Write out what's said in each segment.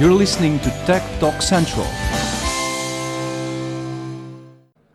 You're listening to Tech Talk Central.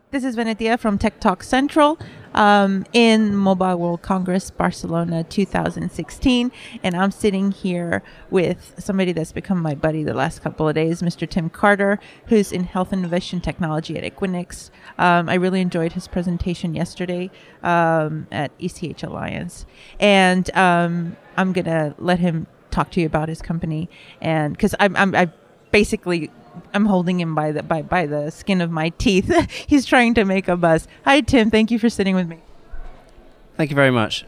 This is Venetia from Tech Talk Central um, in Mobile World Congress Barcelona 2016. And I'm sitting here with somebody that's become my buddy the last couple of days, Mr. Tim Carter, who's in Health Innovation Technology at Equinix. Um, I really enjoyed his presentation yesterday um, at ECH Alliance. And um, I'm going to let him talk to you about his company. And because I'm, I'm, I basically I'm holding him by the by by the skin of my teeth. He's trying to make a buzz. Hi Tim, thank you for sitting with me. Thank you very much.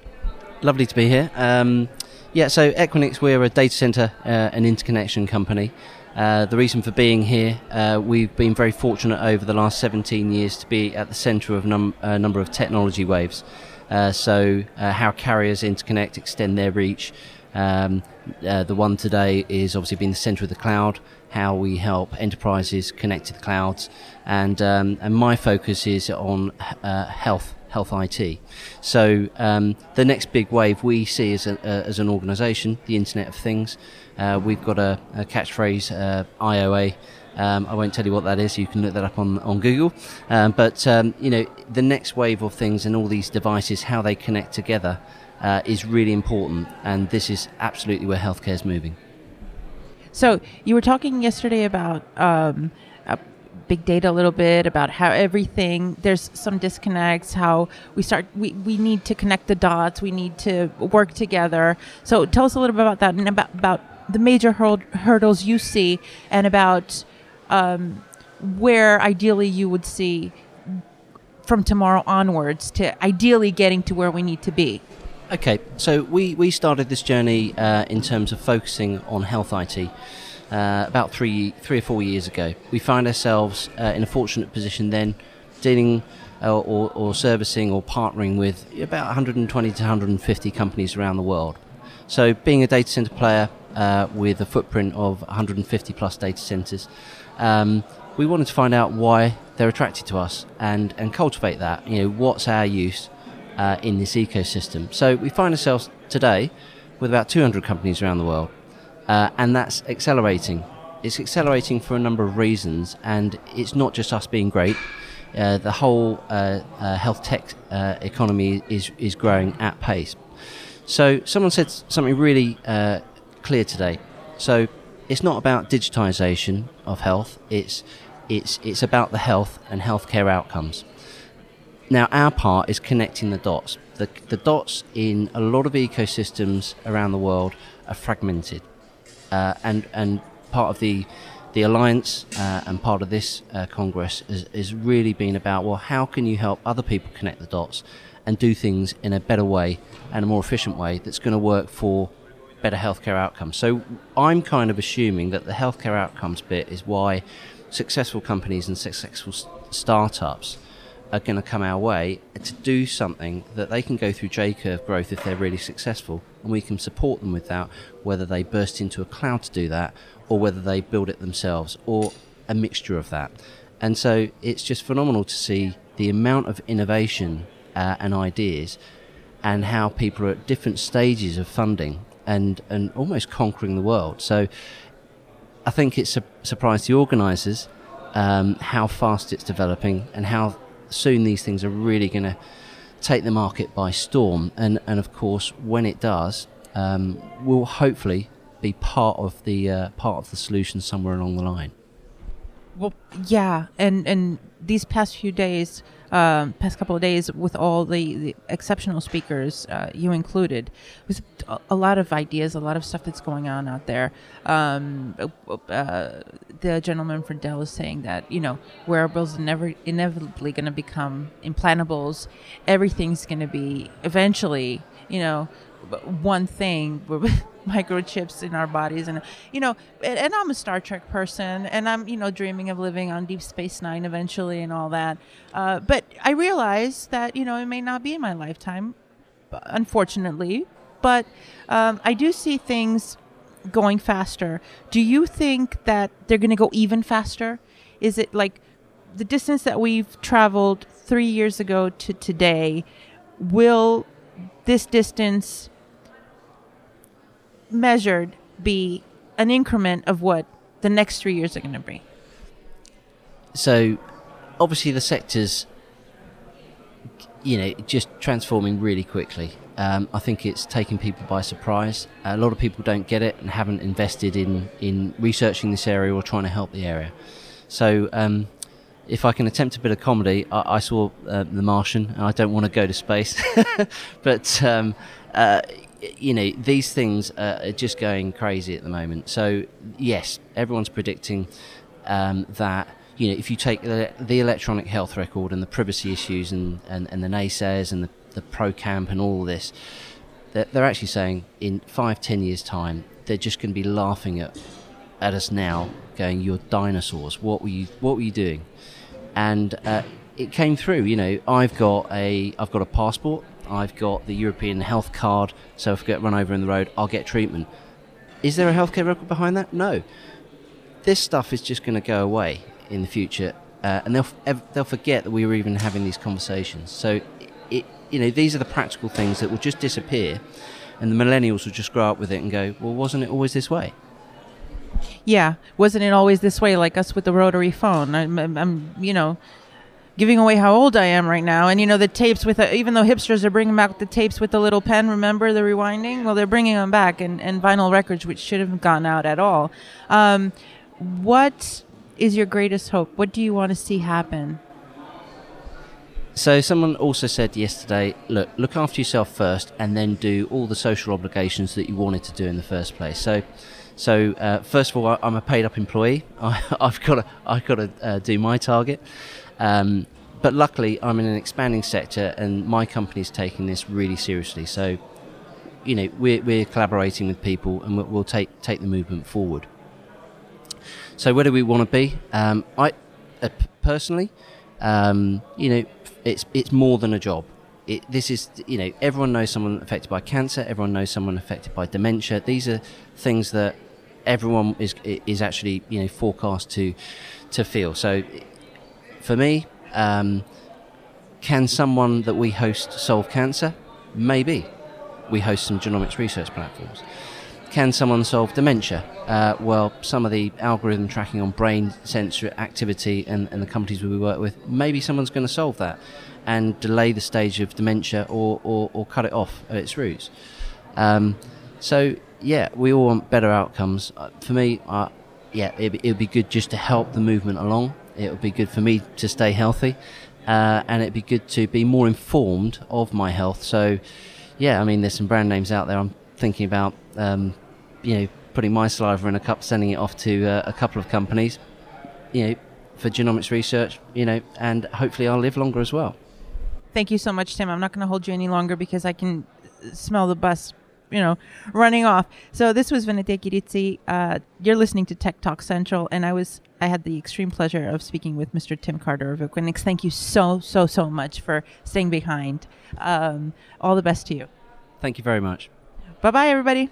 Lovely to be here. Um, yeah, so Equinix, we're a data center uh, and interconnection company. Uh, the reason for being here, uh, we've been very fortunate over the last 17 years to be at the center of num- a number of technology waves. Uh, so, uh, how carriers interconnect, extend their reach. Um, uh, the one today is obviously being the center of the cloud how we help enterprises connect to the clouds, and um, and my focus is on uh, health health IT. So um, the next big wave we see as, a, uh, as an organisation, the Internet of Things. Uh, we've got a, a catchphrase, uh, IOA. Um, I won't tell you what that is. You can look that up on on Google. Um, but um, you know, the next wave of things and all these devices, how they connect together, uh, is really important. And this is absolutely where healthcare is moving. So you were talking yesterday about um, big data a little bit about how everything there's some disconnects. How we start we, we need to connect the dots. We need to work together. So tell us a little bit about that and about about the major hurdles you see and about um, where ideally you would see from tomorrow onwards to ideally getting to where we need to be. Okay, so we, we started this journey uh, in terms of focusing on health IT uh, about three three or four years ago. We found ourselves uh, in a fortunate position then, dealing uh, or, or servicing or partnering with about 120 to 150 companies around the world. So, being a data center player uh, with a footprint of 150 plus data centers, um, we wanted to find out why they're attracted to us and, and cultivate that. You know, what's our use? uh, in this ecosystem. So we find ourselves today with about 200 companies around the world, uh, and that's accelerating. It's accelerating for a number of reasons, and it's not just us being great. Uh, the whole uh, uh, health tech uh, economy is, is growing at pace. So, someone said something really clear today. So, it's not about digitization of health, it's, it's, it's about the health and healthcare outcomes. Now, our part is connecting the dots. The, the dots in a lot of ecosystems around the world are fragmented. Uh, and, and part of the, the alliance uh, and part of this uh, Congress has, really been about well, how can you help other people connect the dots and do things in a better way and a more efficient way that's going to work for better healthcare outcomes? So I'm kind of assuming that the healthcare outcomes bit is why successful companies and successful startups are going to come our way to do something that they can go through J curve growth if they're really successful, and we can support them with that, whether they burst into a cloud to do that, or whether they build it themselves, or a mixture of that. And so it's just phenomenal to see the amount of innovation uh, and ideas, and how people are at different stages of funding and and almost conquering the world. So I think it's a surprise to the organisers um, how fast it's developing and how soon these things are really going to take the market by storm. And, and of course, when it does, um, we'll hopefully be part of the uh, part of the solution somewhere along the line. Well, yeah, and and these past few days, um, past couple of days, with all the, the exceptional speakers, uh, you included, was a lot of ideas, a lot of stuff that's going on out there. Um, uh, the gentleman from Dell is saying that you know wearables are never inevitably going to become implantables. Everything's going to be eventually, you know, one thing microchips in our bodies. And you know and, and, i'm a star trek person and i'm you know dreaming of living on deep space nine eventually and all that. Uh, but i realize that you know it may not be in my lifetime unfortunately. But um, i do see things going faster. Do you think that they're going to go even faster? Is it like the distance that we've traveled three years ago to today will this distance measured be an increment of what the next three years are going to be? So, obviously, the sector's, you know, just transforming really quickly. Um, I think it's taking people by surprise. A lot of people don't get it and haven't invested in, in researching this area or trying to help the area. So, um, if I can attempt a bit of comedy, I, I saw uh, The Martian, and I don't want to go to space, but um, uh, you know these things are just going crazy at the moment. So yes, everyone's predicting um, that you know if you take the, the, electronic health record and the privacy issues and, and, and the naysayers and the, the pro camp and all this, they're, they're actually saying in five ten years time they're just going to be laughing at at us now, going, "You're dinosaurs. What were you? What were you doing?" and uh, it came through. You know, I've got a I've got a passport. I've got the European health card, so if I get run over in the road, I'll get treatment. Is there a healthcare record behind that? No. This stuff is just going to go away in the future, uh, and they'll they'll forget that we were even having these conversations. So, it, you know, these are the practical things that will just disappear, and the millennials will just grow up with it and go, "Well, wasn't it always this way?" Yeah, wasn't it always this way, like us with the rotary phone? I'm, I'm you know, giving away how old I am right now. And you know, the tapes with a, even though hipsters are bringing back the tapes with the little pen, remember the rewinding? Well, they're bringing them back, and, and vinyl records, which should have gone out at all. Um, what is your greatest hope? What do you want to see happen? So someone also said yesterday, look, look after yourself first, and then do all the social obligations that you wanted to do in the first place. So so uh, first of all, I'm a paid up employee. I, have got to I've got to uh, do my target. Um, but luckily, I'm in an expanding sector, and my company is taking this really seriously. So, you know, we're, we're collaborating with people, and we'll, we'll take take the movement forward. So, where do we want to be? Um, I uh, personally, um, you know, it's it's more than a job. It, this is, you know, everyone knows someone affected by cancer. Everyone knows someone affected by dementia. These are things that everyone is is actually you know forecast to to feel. So for me, um, can someone that we host solve cancer? Maybe. We host some genomics research platforms. Can someone solve dementia? Uh, well, some of the algorithm tracking on brain sensor activity and, and the companies we work with, maybe someone's going to solve that and delay the stage of dementia or, or, or cut it off at its roots. Um, so yeah, we all want better outcomes. Uh, for me, uh, yeah, it would be good just to help the movement along. It would be good for me to stay healthy, uh, and it'd be good to be more informed of my health. So, yeah, I mean, there's some brand names out there. I'm thinking about, um, you know, putting my saliva in a cup, sending it off to uh, a couple of companies, you know, for genomics research, you know, and hopefully I'll live longer as well. Thank you so much, Tim. I'm not going to hold you any longer because I can smell the bus you know, running off. So this was Venetia Kiritsi. Uh, you're listening to Tech Talk Central, and I was I had the extreme pleasure of speaking with Mr. Tim Carter of Equinix. Thank you so so so much for staying behind. Um, all the best to you. Thank you very much. Bye bye, everybody.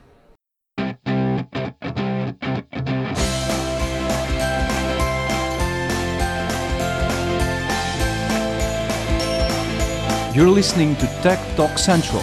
You're listening to Tech Talk Central